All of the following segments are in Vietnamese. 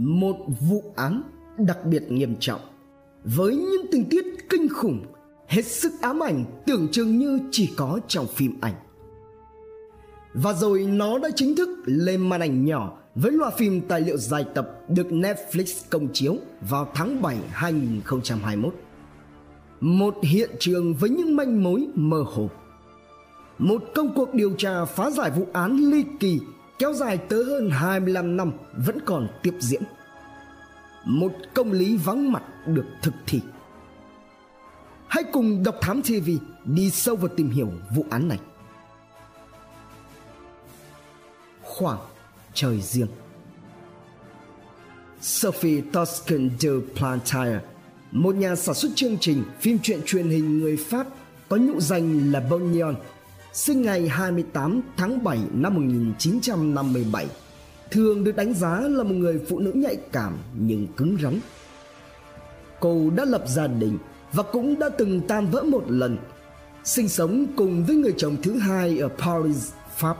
một vụ án đặc biệt nghiêm trọng với những tình tiết kinh khủng, hết sức ám ảnh tưởng chừng như chỉ có trong phim ảnh và rồi nó đã chính thức lên màn ảnh nhỏ với loạt phim tài liệu dài tập được Netflix công chiếu vào tháng 7 2021. Một hiện trường với những manh mối mơ hồ. Một công cuộc điều tra phá giải vụ án ly kỳ kéo dài tới hơn 25 năm vẫn còn tiếp diễn. Một công lý vắng mặt được thực thi. Hãy cùng Độc Thám TV đi sâu vào tìm hiểu vụ án này. Khoảng trời riêng Sophie Toscan de Plantier một nhà sản xuất chương trình phim truyện truyền hình người Pháp có nhũ danh là Bonion, sinh ngày 28 tháng 7 năm 1957, thường được đánh giá là một người phụ nữ nhạy cảm nhưng cứng rắn. Cô đã lập gia đình và cũng đã từng tan vỡ một lần, sinh sống cùng với người chồng thứ hai ở Paris, Pháp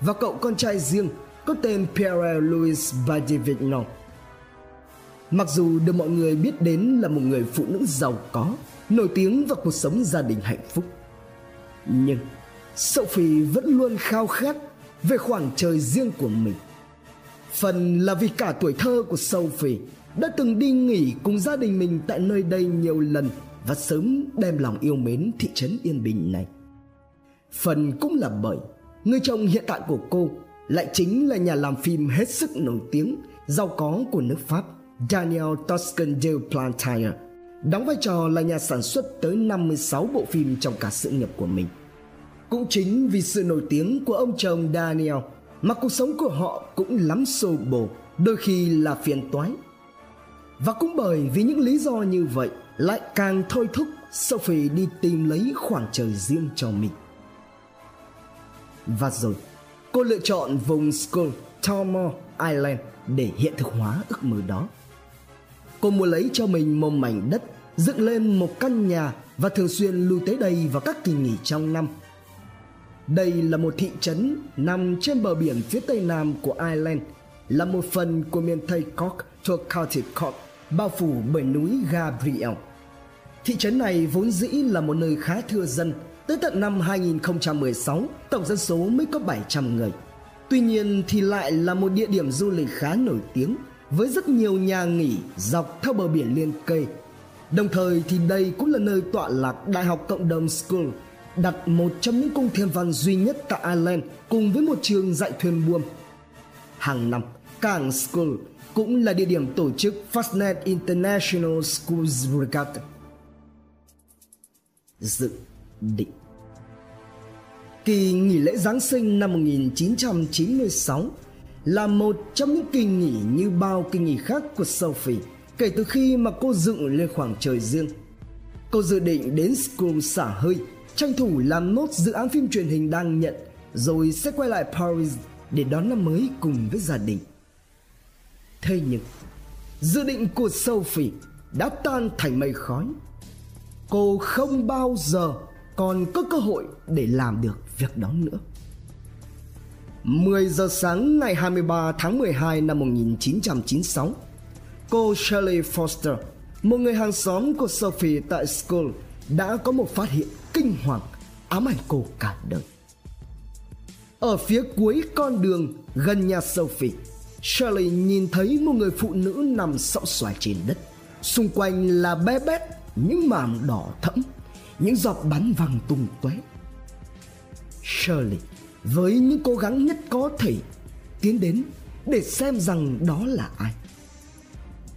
và cậu con trai riêng có tên Pierre Louis Badivignon. Mặc dù được mọi người biết đến là một người phụ nữ giàu có, nổi tiếng và cuộc sống gia đình hạnh phúc. Nhưng Sophie vẫn luôn khao khát về khoảng trời riêng của mình. Phần là vì cả tuổi thơ của Sophie đã từng đi nghỉ cùng gia đình mình tại nơi đây nhiều lần và sớm đem lòng yêu mến thị trấn Yên Bình này. Phần cũng là bởi người chồng hiện tại của cô lại chính là nhà làm phim hết sức nổi tiếng, giàu có của nước Pháp, Daniel Toscan de Plantier, đóng vai trò là nhà sản xuất tới 56 bộ phim trong cả sự nghiệp của mình. Cũng chính vì sự nổi tiếng của ông chồng Daniel mà cuộc sống của họ cũng lắm xô bồ, đôi khi là phiền toái. Và cũng bởi vì những lý do như vậy lại càng thôi thúc Sophie đi tìm lấy khoảng trời riêng cho mình. Và rồi, cô lựa chọn vùng Skull Tomo Island để hiện thực hóa ước mơ đó. Cô muốn lấy cho mình một mảnh đất, dựng lên một căn nhà và thường xuyên lui tới đây vào các kỳ nghỉ trong năm. Đây là một thị trấn nằm trên bờ biển phía tây nam của Ireland, là một phần của miền Tây Cork thuộc County Cork, bao phủ bởi núi Gabriel. Thị trấn này vốn dĩ là một nơi khá thưa dân Tới tận năm 2016, tổng dân số mới có 700 người. Tuy nhiên thì lại là một địa điểm du lịch khá nổi tiếng với rất nhiều nhà nghỉ dọc theo bờ biển liên kề. Đồng thời thì đây cũng là nơi tọa lạc Đại học Cộng đồng School, đặt một trong những cung thiên văn duy nhất tại Ireland cùng với một trường dạy thuyền buồm. Hàng năm, cảng School cũng là địa điểm tổ chức Fastnet International Schools Regatta. Dự định Kỳ nghỉ lễ Giáng sinh năm 1996 là một trong những kỳ nghỉ như bao kỳ nghỉ khác của Sophie kể từ khi mà cô dựng lên khoảng trời riêng. Cô dự định đến school xả hơi, tranh thủ làm nốt dự án phim truyền hình đang nhận rồi sẽ quay lại Paris để đón năm mới cùng với gia đình. Thế nhưng, dự định của Sophie đã tan thành mây khói. Cô không bao giờ còn có cơ hội để làm được việc đó nữa. 10 giờ sáng ngày 23 tháng 12 năm 1996, cô Shirley Foster, một người hàng xóm của Sophie tại school, đã có một phát hiện kinh hoàng ám ảnh cô cả đời. Ở phía cuối con đường gần nhà Sophie, Shirley nhìn thấy một người phụ nữ nằm sõng xoài trên đất. Xung quanh là bé bét những mảng đỏ thẫm những giọt bắn văng tung tóe. Shirley với những cố gắng nhất có thể tiến đến để xem rằng đó là ai.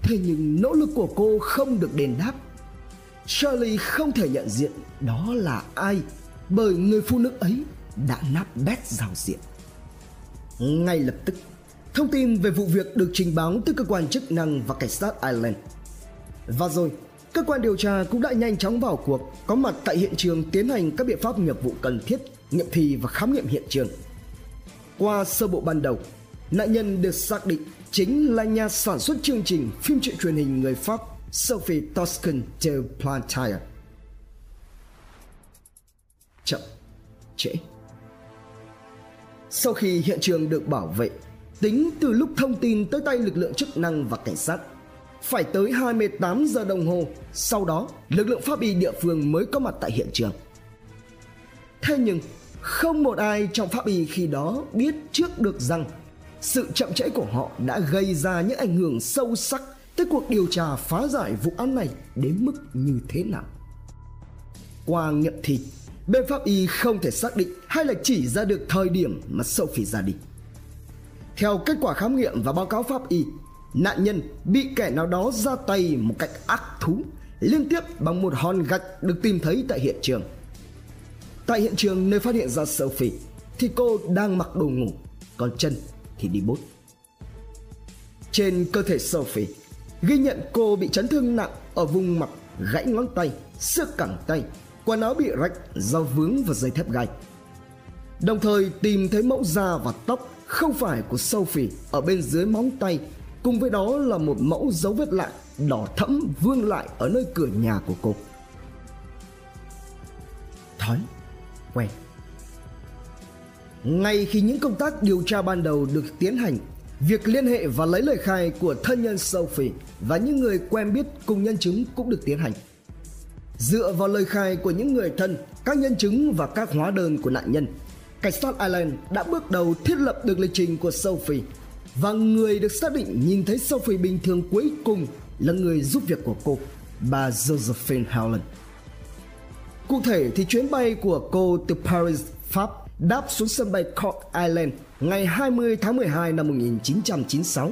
Thế nhưng nỗ lực của cô không được đền đáp. Shirley không thể nhận diện đó là ai bởi người phụ nữ ấy đã nắp bét giao diện. Ngay lập tức, thông tin về vụ việc được trình báo tới cơ quan chức năng và cảnh sát Ireland. Và rồi, Cơ quan điều tra cũng đã nhanh chóng vào cuộc, có mặt tại hiện trường tiến hành các biện pháp nghiệp vụ cần thiết, nghiệm thi và khám nghiệm hiện trường. Qua sơ bộ ban đầu, nạn nhân được xác định chính là nhà sản xuất chương trình phim truyện truyền hình người Pháp Sophie Toscan de Plantire Chậm, trễ. Sau khi hiện trường được bảo vệ, Tính từ lúc thông tin tới tay lực lượng chức năng và cảnh sát Phải tới 28 giờ đồng hồ Sau đó lực lượng pháp y địa phương mới có mặt tại hiện trường. Thế nhưng không một ai trong pháp y khi đó biết trước được rằng sự chậm trễ của họ đã gây ra những ảnh hưởng sâu sắc tới cuộc điều tra phá giải vụ án này đến mức như thế nào. Qua nghiệm thịt, bên pháp y không thể xác định hay là chỉ ra được thời điểm mà Sophie ra đi. Theo kết quả khám nghiệm và báo cáo pháp y, nạn nhân bị kẻ nào đó ra tay một cách ác thú liên tiếp bằng một hòn gạch được tìm thấy tại hiện trường. Tại hiện trường nơi phát hiện ra Sophie thì cô đang mặc đồ ngủ, còn chân thì đi bốt. Trên cơ thể Sophie ghi nhận cô bị chấn thương nặng ở vùng mặt, gãy ngón tay, xước cẳng tay, quần áo bị rách do vướng vào dây thép gai. Đồng thời tìm thấy mẫu da và tóc không phải của Sophie ở bên dưới móng tay, cùng với đó là một mẫu dấu vết lạ đỏ thẫm vương lại ở nơi cửa nhà của cô. Thói quen ngay khi những công tác điều tra ban đầu được tiến hành, việc liên hệ và lấy lời khai của thân nhân Sophie và những người quen biết cùng nhân chứng cũng được tiến hành. Dựa vào lời khai của những người thân, các nhân chứng và các hóa đơn của nạn nhân, cảnh sát Ireland đã bước đầu thiết lập được lịch trình của Sophie và người được xác định nhìn thấy Sophie bình thường cuối cùng là người giúp việc của cô, bà Josephine Howland. Cụ thể thì chuyến bay của cô từ Paris, Pháp đáp xuống sân bay Cork Island ngày 20 tháng 12 năm 1996.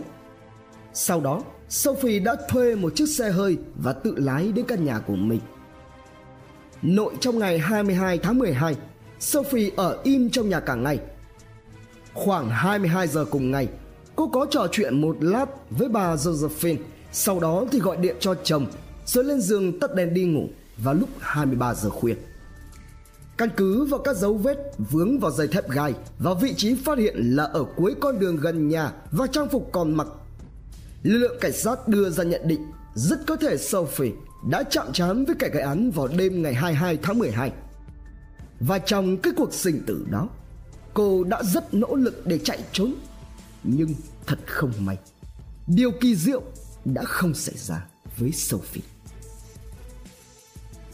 Sau đó, Sophie đã thuê một chiếc xe hơi và tự lái đến căn nhà của mình. Nội trong ngày 22 tháng 12, Sophie ở im trong nhà cả ngày. Khoảng 22 giờ cùng ngày, cô có trò chuyện một lát với bà Josephine, sau đó thì gọi điện cho chồng, rồi lên giường tắt đèn đi ngủ vào lúc 23 giờ khuya. Căn cứ vào các dấu vết vướng vào dây thép gai và vị trí phát hiện là ở cuối con đường gần nhà và trang phục còn mặc. Lực lượng cảnh sát đưa ra nhận định rất có thể Sophie đã chạm trán với kẻ gây án vào đêm ngày 22 tháng 12. Và trong cái cuộc sinh tử đó, cô đã rất nỗ lực để chạy trốn. Nhưng thật không may, điều kỳ diệu đã không xảy ra với Sophie.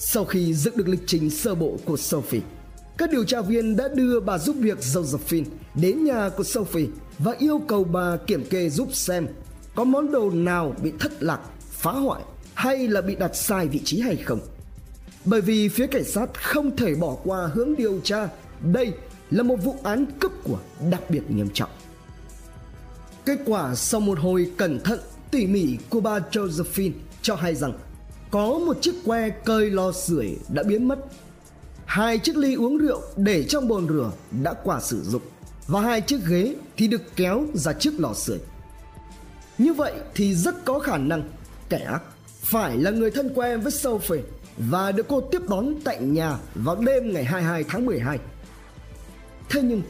Sau khi dựng được lịch trình sơ bộ của Sophie, các điều tra viên đã đưa bà giúp việc Josephine đến nhà của Sophie và yêu cầu bà kiểm kê giúp xem có món đồ nào bị thất lạc, phá hoại hay là bị đặt sai vị trí hay không. Bởi vì phía cảnh sát không thể bỏ qua hướng điều tra, đây là một vụ án cướp của đặc biệt nghiêm trọng. Kết quả sau một hồi cẩn thận tỉ mỉ của bà Josephine cho hay rằng có một chiếc que cơi lò sưởi đã biến mất. Hai chiếc ly uống rượu để trong bồn rửa đã qua sử dụng. Và hai chiếc ghế thì được kéo ra trước lò sưởi. Như vậy thì rất có khả năng kẻ ác phải là người thân quen với Sophie và được cô tiếp đón tại nhà vào đêm ngày 22 tháng 12. Thế nhưng,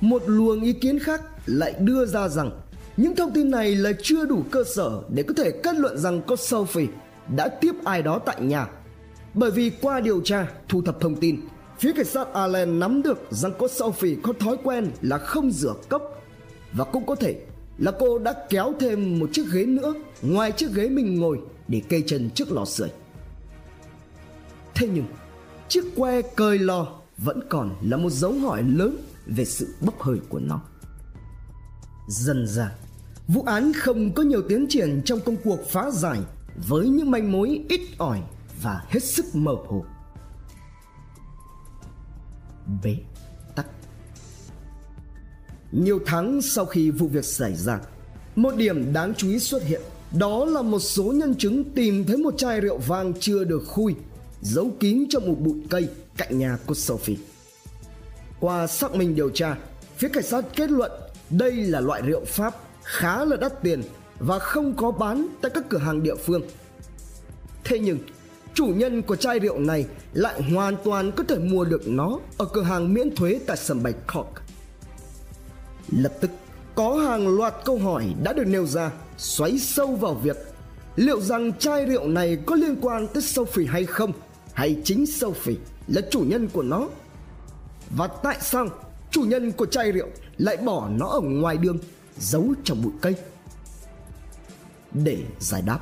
một luồng ý kiến khác lại đưa ra rằng những thông tin này là chưa đủ cơ sở để có thể kết luận rằng có Sophie đã tiếp ai đó tại nhà. Bởi vì qua điều tra, thu thập thông tin, phía cảnh sát Allen nắm được rằng cô Sophie có thói quen là không rửa cốc và cũng có thể là cô đã kéo thêm một chiếc ghế nữa ngoài chiếc ghế mình ngồi để kê chân trước lò sưởi. Thế nhưng, chiếc que cơi lò vẫn còn là một dấu hỏi lớn về sự bốc hơi của nó. Dần ra, vụ án không có nhiều tiến triển trong công cuộc phá giải với những manh mối ít ỏi và hết sức mơ hồ. Bế tắc Nhiều tháng sau khi vụ việc xảy ra, một điểm đáng chú ý xuất hiện đó là một số nhân chứng tìm thấy một chai rượu vang chưa được khui giấu kín trong một bụi cây cạnh nhà của Sophie. Qua xác minh điều tra, phía cảnh sát kết luận đây là loại rượu Pháp khá là đắt tiền và không có bán tại các cửa hàng địa phương. Thế nhưng, chủ nhân của chai rượu này lại hoàn toàn có thể mua được nó ở cửa hàng miễn thuế tại sân bay Cork. Lập tức, có hàng loạt câu hỏi đã được nêu ra xoáy sâu vào việc liệu rằng chai rượu này có liên quan tới Sophie hay không hay chính Sophie là chủ nhân của nó và tại sao chủ nhân của chai rượu lại bỏ nó ở ngoài đường giấu trong bụi cây. Để giải đáp,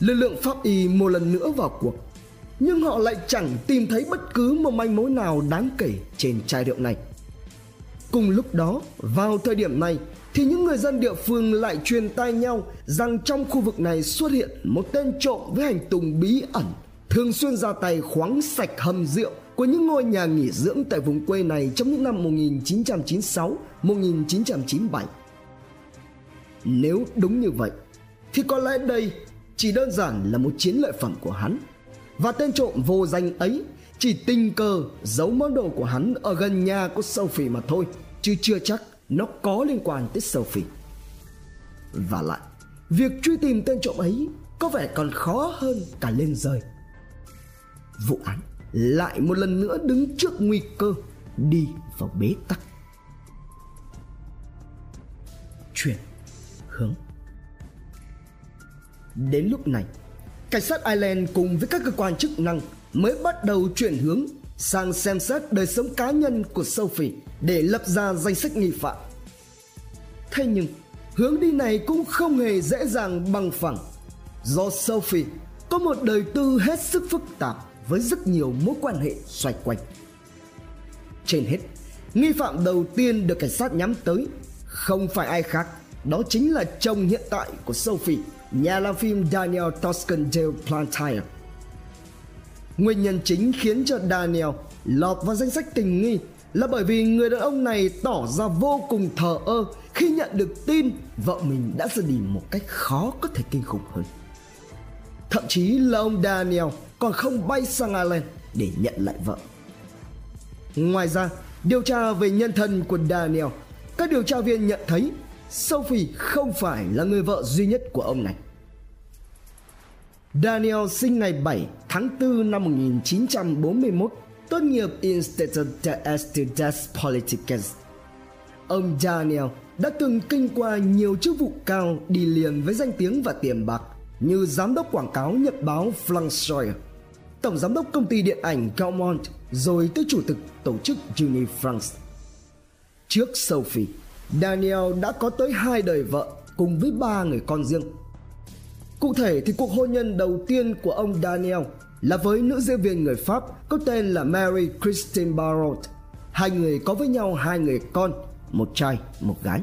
lực lượng pháp y một lần nữa vào cuộc nhưng họ lại chẳng tìm thấy bất cứ một manh mối nào đáng kể trên chai rượu này. Cùng lúc đó, vào thời điểm này thì những người dân địa phương lại truyền tai nhau rằng trong khu vực này xuất hiện một tên trộm với hành tùng bí ẩn thường xuyên ra tay khoáng sạch hầm rượu của những ngôi nhà nghỉ dưỡng tại vùng quê này trong những năm 1996-1997. Nếu đúng như vậy, thì có lẽ đây chỉ đơn giản là một chiến lợi phẩm của hắn và tên trộm vô danh ấy chỉ tình cờ giấu món đồ của hắn ở gần nhà của Sophie mà thôi chứ chưa chắc nó có liên quan tới Sophie. Và lại, việc truy tìm tên trộm ấy có vẻ còn khó hơn cả lên rơi. Vụ án lại một lần nữa đứng trước nguy cơ đi vào bế tắc. Chuyển hướng Đến lúc này, cảnh sát Ireland cùng với các cơ quan chức năng mới bắt đầu chuyển hướng sang xem xét đời sống cá nhân của Sophie để lập ra danh sách nghi phạm. Thế nhưng, hướng đi này cũng không hề dễ dàng bằng phẳng do Sophie có một đời tư hết sức phức tạp với rất nhiều mối quan hệ xoay quanh. Trên hết, nghi phạm đầu tiên được cảnh sát nhắm tới không phải ai khác, đó chính là chồng hiện tại của Sophie, nhà làm phim Daniel Toscan Dale Plantire. Nguyên nhân chính khiến cho Daniel lọt vào danh sách tình nghi là bởi vì người đàn ông này tỏ ra vô cùng thờ ơ khi nhận được tin vợ mình đã ra đi một cách khó có thể kinh khủng hơn. Thậm chí là ông Daniel còn không bay sang Ireland để nhận lại vợ. Ngoài ra, điều tra về nhân thân của Daniel, các điều tra viên nhận thấy Sophie không phải là người vợ duy nhất của ông này. Daniel sinh ngày 7 tháng 4 năm 1941, tốt nghiệp Institut de Estudios Politiques. Ông Daniel đã từng kinh qua nhiều chức vụ cao đi liền với danh tiếng và tiền bạc như giám đốc quảng cáo nhật báo Flancois, tổng giám đốc công ty điện ảnh Gaumont, rồi tới chủ tịch tổ chức Uni France. Trước Sophie, Daniel đã có tới hai đời vợ cùng với ba người con riêng. Cụ thể thì cuộc hôn nhân đầu tiên của ông Daniel là với nữ diễn viên người Pháp có tên là Mary Christine Barrault. Hai người có với nhau hai người con, một trai, một gái.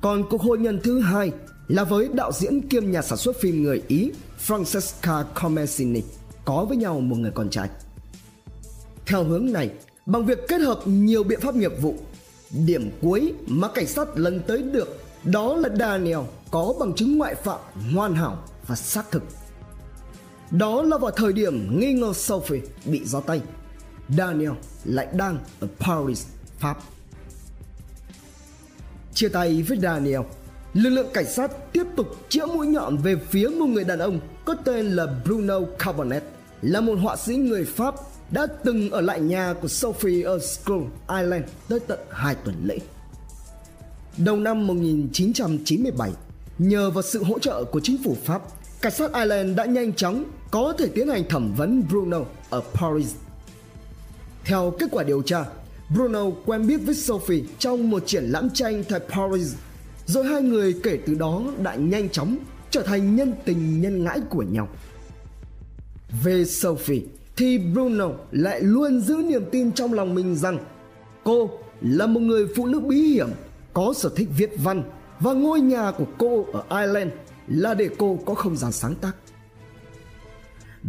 Còn cuộc hôn nhân thứ hai là với đạo diễn kiêm nhà sản xuất phim người Ý Francesca Comesini có với nhau một người con trai. Theo hướng này, bằng việc kết hợp nhiều biện pháp nghiệp vụ, điểm cuối mà cảnh sát lần tới được đó là Daniel có bằng chứng ngoại phạm hoàn hảo và xác thực. Đó là vào thời điểm nghi ngờ Sophie bị ra tay. Daniel lại đang ở Paris, Pháp. Chia tay với Daniel, lực lượng cảnh sát tiếp tục chĩa mũi nhọn về phía một người đàn ông có tên là Bruno Carbonet, là một họa sĩ người Pháp đã từng ở lại nhà của Sophie ở Skull Island tới tận 2 tuần lễ. Đầu năm 1997, nhờ vào sự hỗ trợ của chính phủ Pháp, cảnh sát Ireland đã nhanh chóng có thể tiến hành thẩm vấn Bruno ở Paris. Theo kết quả điều tra, Bruno quen biết với Sophie trong một triển lãm tranh tại Paris, rồi hai người kể từ đó đã nhanh chóng trở thành nhân tình nhân ngãi của nhau. Về Sophie thì Bruno lại luôn giữ niềm tin trong lòng mình rằng cô là một người phụ nữ bí hiểm, có sở thích viết văn và ngôi nhà của cô ở Ireland là để cô có không gian sáng tác.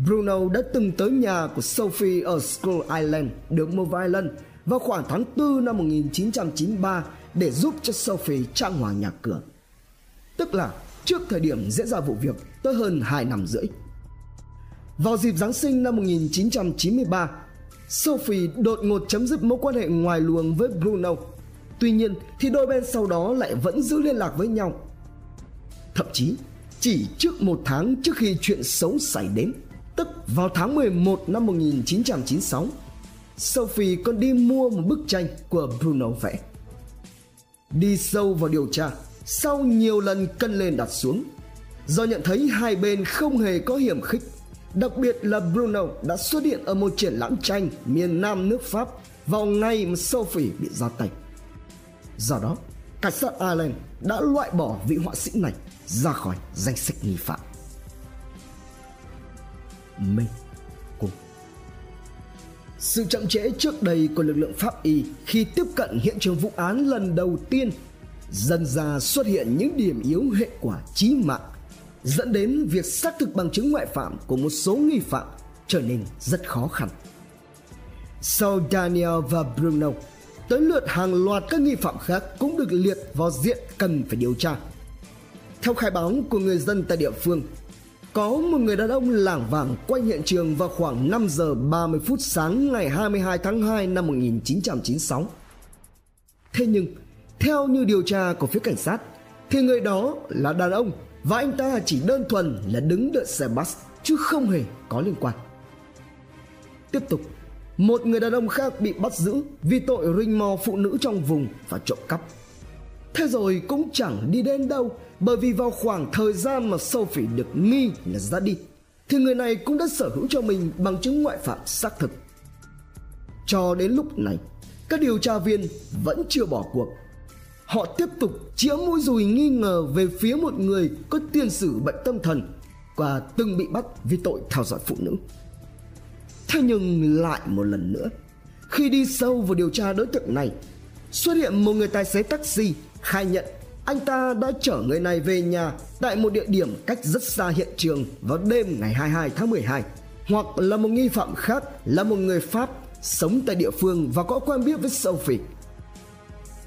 Bruno đã từng tới nhà của Sophie ở Skull Island được một vài lần vào khoảng tháng 4 năm 1993 để giúp cho Sophie trang hoàng nhà cửa. Tức là trước thời điểm diễn ra vụ việc tới hơn 2 năm rưỡi. Vào dịp Giáng sinh năm 1993, Sophie đột ngột chấm dứt mối quan hệ ngoài luồng với Bruno Tuy nhiên thì đôi bên sau đó lại vẫn giữ liên lạc với nhau. Thậm chí chỉ trước một tháng trước khi chuyện xấu xảy đến, tức vào tháng 11 năm 1996, Sophie còn đi mua một bức tranh của Bruno vẽ. Đi sâu vào điều tra, sau nhiều lần cân lên đặt xuống, do nhận thấy hai bên không hề có hiểm khích, đặc biệt là Bruno đã xuất hiện ở một triển lãm tranh miền Nam nước Pháp vào ngày mà Sophie bị ra tay. Do đó, cảnh sát Ireland đã loại bỏ vị họa sĩ này ra khỏi danh sách nghi phạm. Mê cung Sự chậm trễ trước đây của lực lượng pháp y khi tiếp cận hiện trường vụ án lần đầu tiên dần ra xuất hiện những điểm yếu hệ quả chí mạng dẫn đến việc xác thực bằng chứng ngoại phạm của một số nghi phạm trở nên rất khó khăn. Sau Daniel và Bruno, tới lượt hàng loạt các nghi phạm khác cũng được liệt vào diện cần phải điều tra. Theo khai báo của người dân tại địa phương, có một người đàn ông lảng vảng quanh hiện trường vào khoảng 5 giờ 30 phút sáng ngày 22 tháng 2 năm 1996. Thế nhưng, theo như điều tra của phía cảnh sát, thì người đó là đàn ông và anh ta chỉ đơn thuần là đứng đợi xe bus chứ không hề có liên quan. Tiếp tục, một người đàn ông khác bị bắt giữ vì tội rình mò phụ nữ trong vùng và trộm cắp. Thế rồi cũng chẳng đi đến đâu bởi vì vào khoảng thời gian mà Sophie được nghi là ra đi thì người này cũng đã sở hữu cho mình bằng chứng ngoại phạm xác thực. Cho đến lúc này, các điều tra viên vẫn chưa bỏ cuộc. Họ tiếp tục chĩa mũi dùi nghi ngờ về phía một người có tiền sử bệnh tâm thần và từng bị bắt vì tội theo dõi phụ nữ. Thế nhưng lại một lần nữa, Khi đi sâu vào điều tra đối tượng này, Xuất hiện một người tài xế taxi khai nhận anh ta đã chở người này về nhà tại một địa điểm cách rất xa hiện trường vào đêm ngày 22 tháng 12 hoặc là một nghi phạm khác, là một người Pháp sống tại địa phương và có quen biết với Sophie.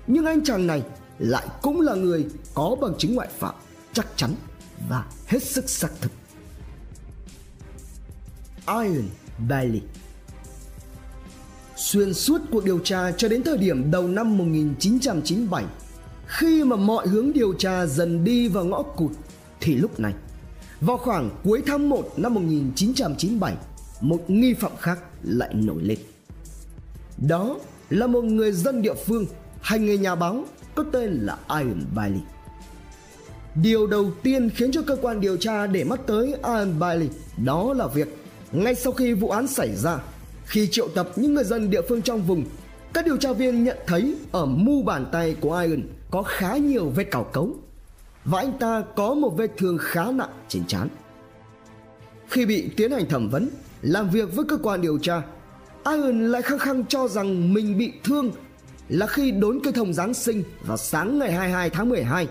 Nhưng anh chàng này lại cũng là người có bằng chứng ngoại phạm chắc chắn và hết sức xác thực. Iron Bailey. Xuyên suốt cuộc điều tra cho đến thời điểm đầu năm 1997, khi mà mọi hướng điều tra dần đi vào ngõ cụt, thì lúc này, vào khoảng cuối tháng 1 năm 1997, một nghi phạm khác lại nổi lên. Đó là một người dân địa phương hành người nhà báo có tên là Iron Bailey. Điều đầu tiên khiến cho cơ quan điều tra để mắt tới Iron Bailey đó là việc ngay sau khi vụ án xảy ra, khi triệu tập những người dân địa phương trong vùng, các điều tra viên nhận thấy ở mu bàn tay của Iron có khá nhiều vết cào cấu và anh ta có một vết thương khá nặng trên trán. Khi bị tiến hành thẩm vấn, làm việc với cơ quan điều tra, Iron lại khăng khăng cho rằng mình bị thương là khi đốn cây thông Giáng sinh vào sáng ngày 22 tháng 12.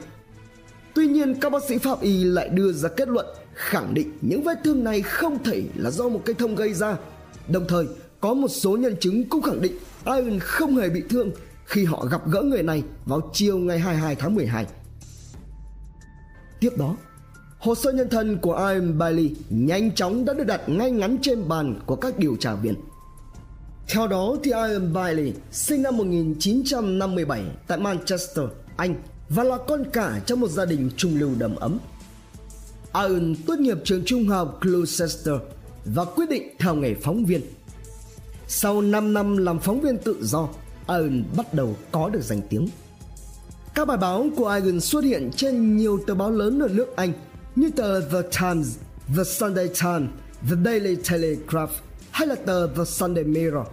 Tuy nhiên các bác sĩ pháp y lại đưa ra kết luận khẳng định những vết thương này không thể là do một cây thông gây ra. Đồng thời, có một số nhân chứng cũng khẳng định Iron không hề bị thương khi họ gặp gỡ người này vào chiều ngày 22 tháng 12. Tiếp đó, hồ sơ nhân thân của Iron Bailey nhanh chóng đã được đặt ngay ngắn trên bàn của các điều tra viên. Theo đó thì Iron Bailey sinh năm 1957 tại Manchester, Anh và là con cả trong một gia đình trung lưu đầm ấm. Iron tốt nghiệp trường trung học Gloucester và quyết định theo nghề phóng viên. Sau 5 năm làm phóng viên tự do, Iron bắt đầu có được danh tiếng. Các bài báo của Iron xuất hiện trên nhiều tờ báo lớn ở nước Anh như tờ The Times, The Sunday Times, The Daily Telegraph hay là tờ The Sunday Mirror.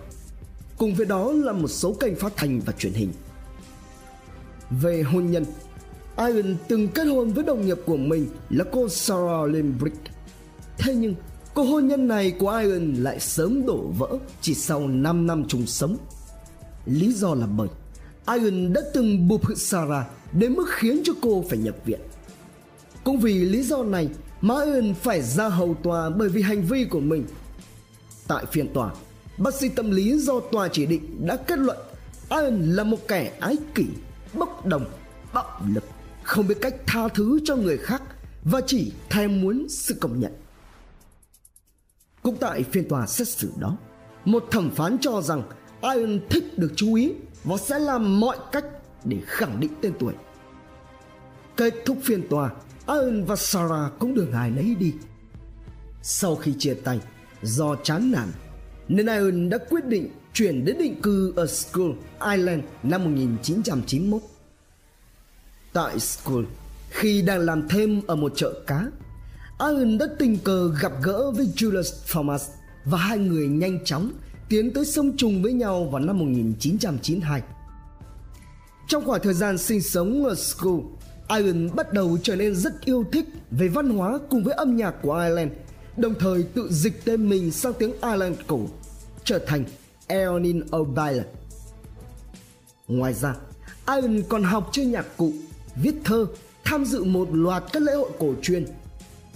Cùng với đó là một số kênh phát thanh và truyền hình. Về hôn nhân, Iron từng kết hôn với đồng nghiệp của mình là cô Sarah Limbrick. Thế nhưng, cuộc hôn nhân này của Iron lại sớm đổ vỡ chỉ sau 5 năm chung sống. Lý do là bởi Iron đã từng bụp hự Sarah đến mức khiến cho cô phải nhập viện. Cũng vì lý do này mà Iron phải ra hầu tòa bởi vì hành vi của mình. Tại phiên tòa, bác sĩ tâm lý do tòa chỉ định đã kết luận Iron là một kẻ ái kỷ, bốc đồng, bạo lực không biết cách tha thứ cho người khác và chỉ thèm muốn sự công nhận. Cũng tại phiên tòa xét xử đó, một thẩm phán cho rằng Iron thích được chú ý và sẽ làm mọi cách để khẳng định tên tuổi. Kết thúc phiên tòa, Iron và Sarah cũng được ai nấy đi. Sau khi chia tay, do chán nản, nên Iron đã quyết định chuyển đến định cư ở Skull Island năm 1991 Tại School, khi đang làm thêm ở một chợ cá, Iron đã tình cờ gặp gỡ với Julius Thomas và hai người nhanh chóng tiến tới sông trùng với nhau vào năm 1992. Trong khoảng thời gian sinh sống ở School, Iron bắt đầu trở nên rất yêu thích về văn hóa cùng với âm nhạc của Ireland, đồng thời tự dịch tên mình sang tiếng Ireland cổ, trở thành Eonin O'Brien. Ngoài ra, Ireland còn học chơi nhạc cụ, viết thơ, tham dự một loạt các lễ hội cổ truyền.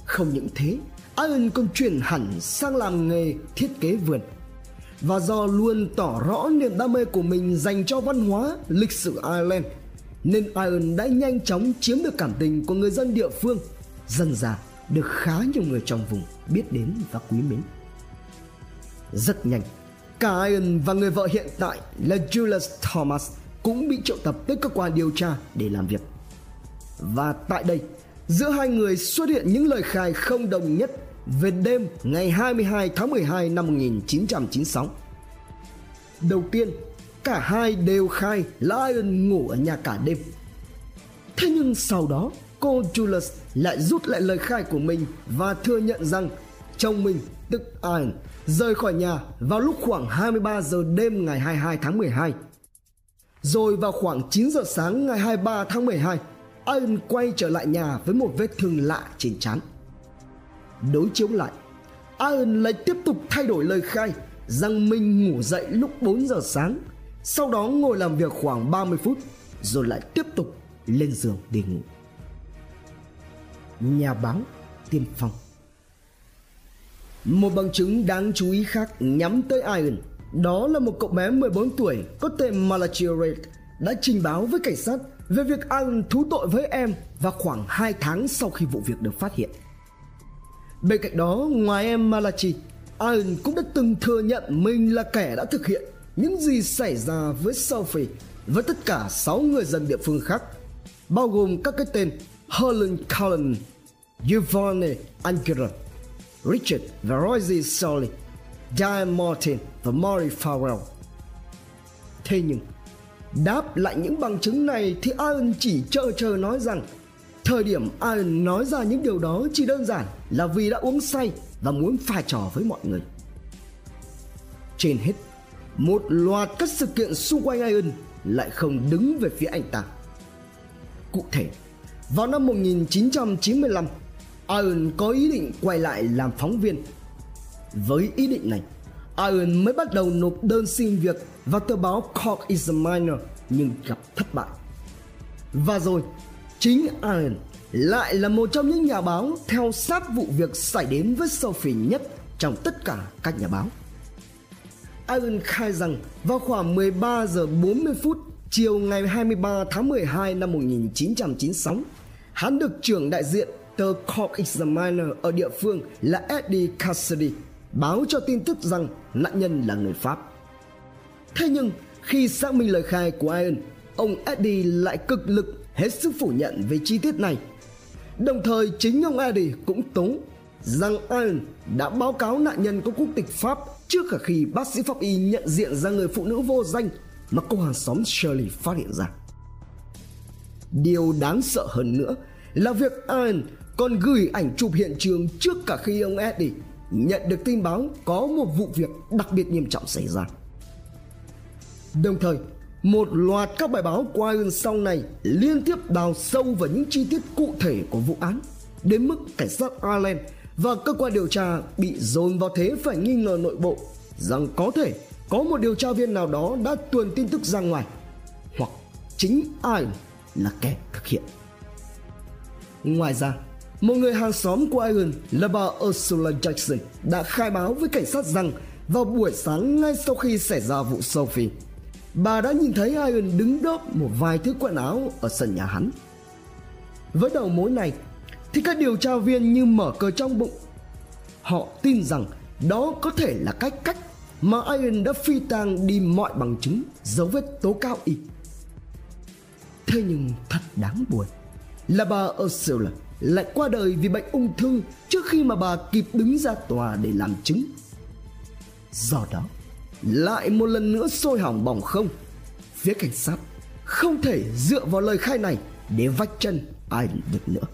Không những thế, Ireland còn chuyển hẳn sang làm nghề thiết kế vườn. Và do luôn tỏ rõ niềm đam mê của mình dành cho văn hóa, lịch sử Ireland, nên Ireland đã nhanh chóng chiếm được cảm tình của người dân địa phương, dần dà được khá nhiều người trong vùng biết đến và quý mến. Rất nhanh, cả Ian và người vợ hiện tại là Julius Thomas cũng bị triệu tập tới cơ quan điều tra để làm việc. Và tại đây, giữa hai người xuất hiện những lời khai không đồng nhất về đêm ngày 22 tháng 12 năm 1996. Đầu tiên, cả hai đều khai là Ian ngủ ở nhà cả đêm. Thế nhưng sau đó, cô Julius lại rút lại lời khai của mình và thừa nhận rằng chồng mình, tức Ian, rời khỏi nhà vào lúc khoảng 23 giờ đêm ngày 22 tháng 12. Rồi vào khoảng 9 giờ sáng ngày 23 tháng 12, Ian quay trở lại nhà với một vết thương lạ trên trán. Đối chiếu lại, Ian lại tiếp tục thay đổi lời khai rằng mình ngủ dậy lúc 4 giờ sáng, sau đó ngồi làm việc khoảng 30 phút rồi lại tiếp tục lên giường để ngủ. Nhà báo Tiên Phong Một bằng chứng đáng chú ý khác nhắm tới Iron đó là một cậu bé 14 tuổi có tên Malachi Reid đã trình báo với cảnh sát về việc Iron thú tội với em và khoảng 2 tháng sau khi vụ việc được phát hiện. Bên cạnh đó, ngoài em Malachi, Iron cũng đã từng thừa nhận mình là kẻ đã thực hiện những gì xảy ra với Sophie với tất cả 6 người dân địa phương khác, bao gồm các cái tên Helen Cullen, Giovanni Angela, Richard Verozzi Soli, Solly, Diane Martin và Maury Farrell. Thế nhưng, đáp lại những bằng chứng này thì Ian chỉ chờ chờ nói rằng Thời điểm Ian nói ra những điều đó chỉ đơn giản là vì đã uống say và muốn pha trò với mọi người. Trên hết, một loạt các sự kiện xung quanh Ian lại không đứng về phía anh ta. Cụ thể, vào năm 1995, Iron có ý định quay lại làm phóng viên. Với ý định này, Iron mới bắt đầu nộp đơn xin việc vào tờ báo Cork Examiner nhưng gặp thất bại. Và rồi, chính Iron lại là một trong những nhà báo theo sát vụ việc xảy đến với Sophie nhất trong tất cả các nhà báo. Iron khai rằng vào khoảng 13 giờ 40 phút chiều ngày 23 tháng 12 năm 1996, hắn được trưởng đại diện tờ Cork Examiner ở địa phương là Eddie Cassidy báo cho tin tức rằng nạn nhân là người Pháp. Thế nhưng khi xác minh lời khai của Ian, ông Eddie lại cực lực hết sức phủ nhận về chi tiết này. Đồng thời chính ông Eddie cũng tố rằng Ian đã báo cáo nạn nhân có quốc tịch Pháp trước cả khi bác sĩ pháp y nhận diện ra người phụ nữ vô danh mà cô hàng xóm Shirley phát hiện ra. Điều đáng sợ hơn nữa là việc Allen còn gửi ảnh chụp hiện trường trước cả khi ông Eddie nhận được tin báo có một vụ việc đặc biệt nghiêm trọng xảy ra. Đồng thời, một loạt các bài báo của Iron sau này liên tiếp đào sâu vào những chi tiết cụ thể của vụ án, đến mức cảnh sát Ireland và cơ quan điều tra bị dồn vào thế phải nghi ngờ nội bộ rằng có thể có một điều tra viên nào đó đã tuồn tin tức ra ngoài hoặc chính Ireland là kẻ thực hiện. Ngoài ra, một người hàng xóm của Iron là bà Ursula Jackson đã khai báo với cảnh sát rằng vào buổi sáng ngay sau khi xảy ra vụ Sophie, bà đã nhìn thấy Iron đứng đốt một vài thứ quần áo ở sân nhà hắn. Với đầu mối này, thì các điều tra viên như mở cờ trong bụng. Họ tin rằng đó có thể là cách cách mà Iron đã phi tang đi mọi bằng chứng, dấu vết tố cáo y. Thế nhưng thật đáng buồn là bà Ursula lại qua đời vì bệnh ung thư trước khi mà bà kịp đứng ra tòa để làm chứng. Do đó, lại một lần nữa sôi hỏng bỏng không, phía cảnh sát không thể dựa vào lời khai này để vạch chân ai được nữa.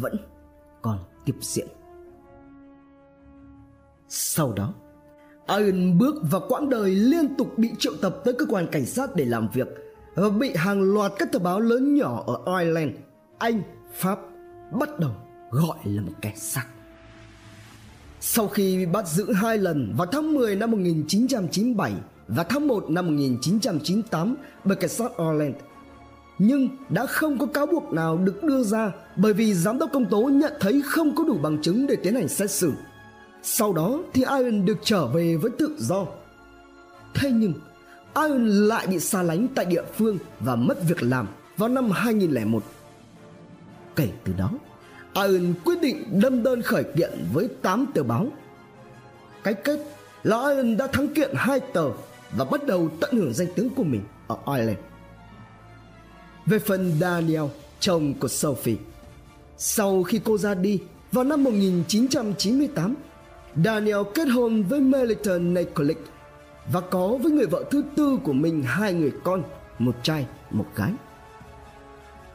Vẫn còn tiếp diễn. Sau đó, Iron bước vào quãng đời liên tục bị triệu tập tới cơ quan cảnh sát để làm việc và bị hàng loạt các tờ báo lớn nhỏ ở Ireland, Anh, Pháp bắt đầu gọi là một kẻ sắc. Sau khi bị bắt giữ hai lần vào tháng 10 năm 1997 và tháng 1 năm 1998 bởi cảnh sát Ireland, nhưng đã không có cáo buộc nào được đưa ra bởi vì giám đốc công tố nhận thấy không có đủ bằng chứng để tiến hành xét xử. Sau đó thì Iron được trở về với tự do. Thế nhưng Iron lại bị xa lánh tại địa phương và mất việc làm vào năm 2001. Kể từ đó, Iron quyết định đâm đơn khởi kiện với 8 tờ báo. Cái kết là Iron đã thắng kiện hai tờ và bắt đầu tận hưởng danh tiếng của mình ở Ireland. Về phần Daniel, chồng của Sophie, sau khi cô ra đi vào năm 1998, Daniel kết hôn với Meliton Nikolic và có với người vợ thứ tư của mình hai người con, một trai, một gái.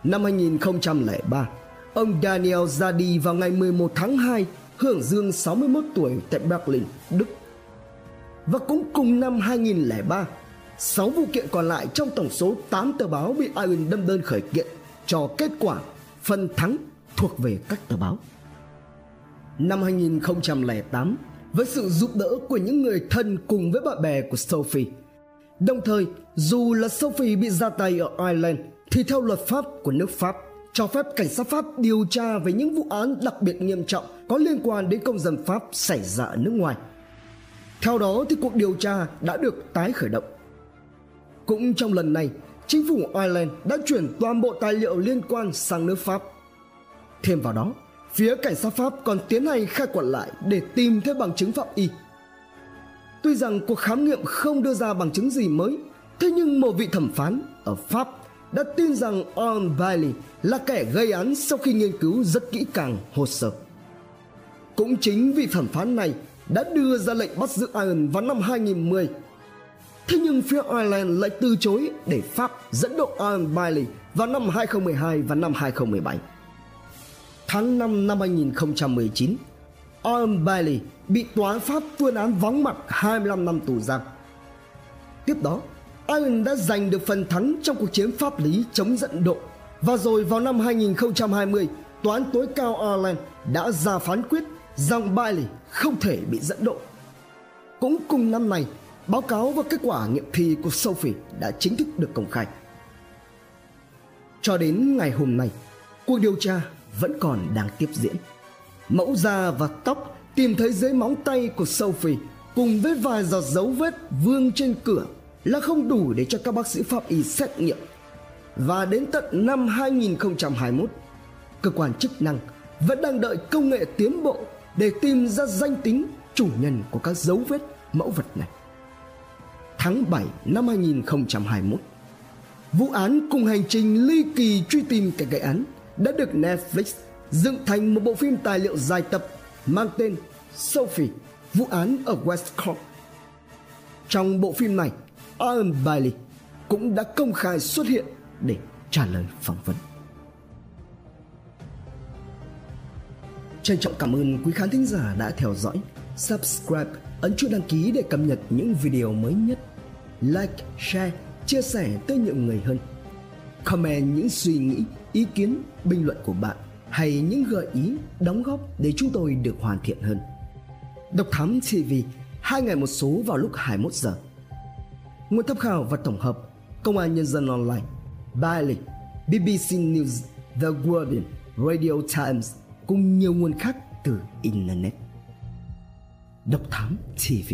Năm 2003, ông Daniel ra đi vào ngày 11 tháng 2, hưởng dương 61 tuổi tại Berlin, Đức. Và cũng cùng năm 2003, 6 vụ kiện còn lại trong tổng số 8 tờ báo bị Iron đâm đơn khởi kiện cho kết quả phần thắng thuộc về các tờ báo. Năm 2008, với sự giúp đỡ của những người thân cùng với bạn bè của Sophie. Đồng thời, dù là Sophie bị ra tay ở Ireland thì theo luật pháp của nước Pháp cho phép cảnh sát Pháp điều tra về những vụ án đặc biệt nghiêm trọng có liên quan đến công dân Pháp xảy ra ở nước ngoài. Theo đó thì cuộc điều tra đã được tái khởi động. Cũng trong lần này, chính phủ Ireland đã chuyển toàn bộ tài liệu liên quan sang nước Pháp. Thêm vào đó, phía cảnh sát Pháp còn tiến hành khai quật lại để tìm thêm bằng chứng pháp y. Tuy rằng cuộc khám nghiệm không đưa ra bằng chứng gì mới, thế nhưng một vị thẩm phán ở Pháp đã tin rằng On Bailey là kẻ gây án sau khi nghiên cứu rất kỹ càng hồ sơ. Cũng chính vị thẩm phán này đã đưa ra lệnh bắt giữ Iron vào năm 2010. Thế nhưng phía Ireland lại từ chối để Pháp dẫn độ Iron Bailey vào năm 2012 và năm 2017 tháng 5 năm 2019, Owen Bailey bị tòa án Pháp tuyên án vắng mặt 25 năm tù giam. Tiếp đó, Iron đã giành được phần thắng trong cuộc chiến pháp lý chống dẫn độ và rồi vào năm 2020, tòa án tối cao Ireland đã ra phán quyết rằng Bailey không thể bị dẫn độ. Cũng cùng năm này, báo cáo và kết quả nghiệm thi của Sophie đã chính thức được công khai. Cho đến ngày hôm nay, cuộc điều tra vẫn còn đang tiếp diễn. Mẫu da và tóc tìm thấy dưới móng tay của Sophie cùng với vài giọt dấu vết vương trên cửa là không đủ để cho các bác sĩ pháp y xét nghiệm. Và đến tận năm 2021, cơ quan chức năng vẫn đang đợi công nghệ tiến bộ để tìm ra danh tính chủ nhân của các dấu vết mẫu vật này. Tháng 7 năm 2021, vụ án cùng hành trình ly kỳ truy tìm kẻ gây án đã được Netflix dựng thành một bộ phim tài liệu dài tập mang tên Sophie, vụ án ở West Cork. Trong bộ phim này, Alan Bailey cũng đã công khai xuất hiện để trả lời phỏng vấn. Trân trọng cảm ơn quý khán thính giả đã theo dõi. Subscribe, ấn chuông đăng ký để cập nhật những video mới nhất. Like, share, chia sẻ tới nhiều người hơn. Comment những suy nghĩ, ý kiến, bình luận của bạn hay những gợi ý, đóng góp để chúng tôi được hoàn thiện hơn. Độc Thám TV, hai ngày một số vào lúc 21 giờ. Nguồn tham khảo và tổng hợp Công an Nhân dân Online, Daily, BBC News, The Guardian, Radio Times cùng nhiều nguồn khác từ Internet. Độc Thám TV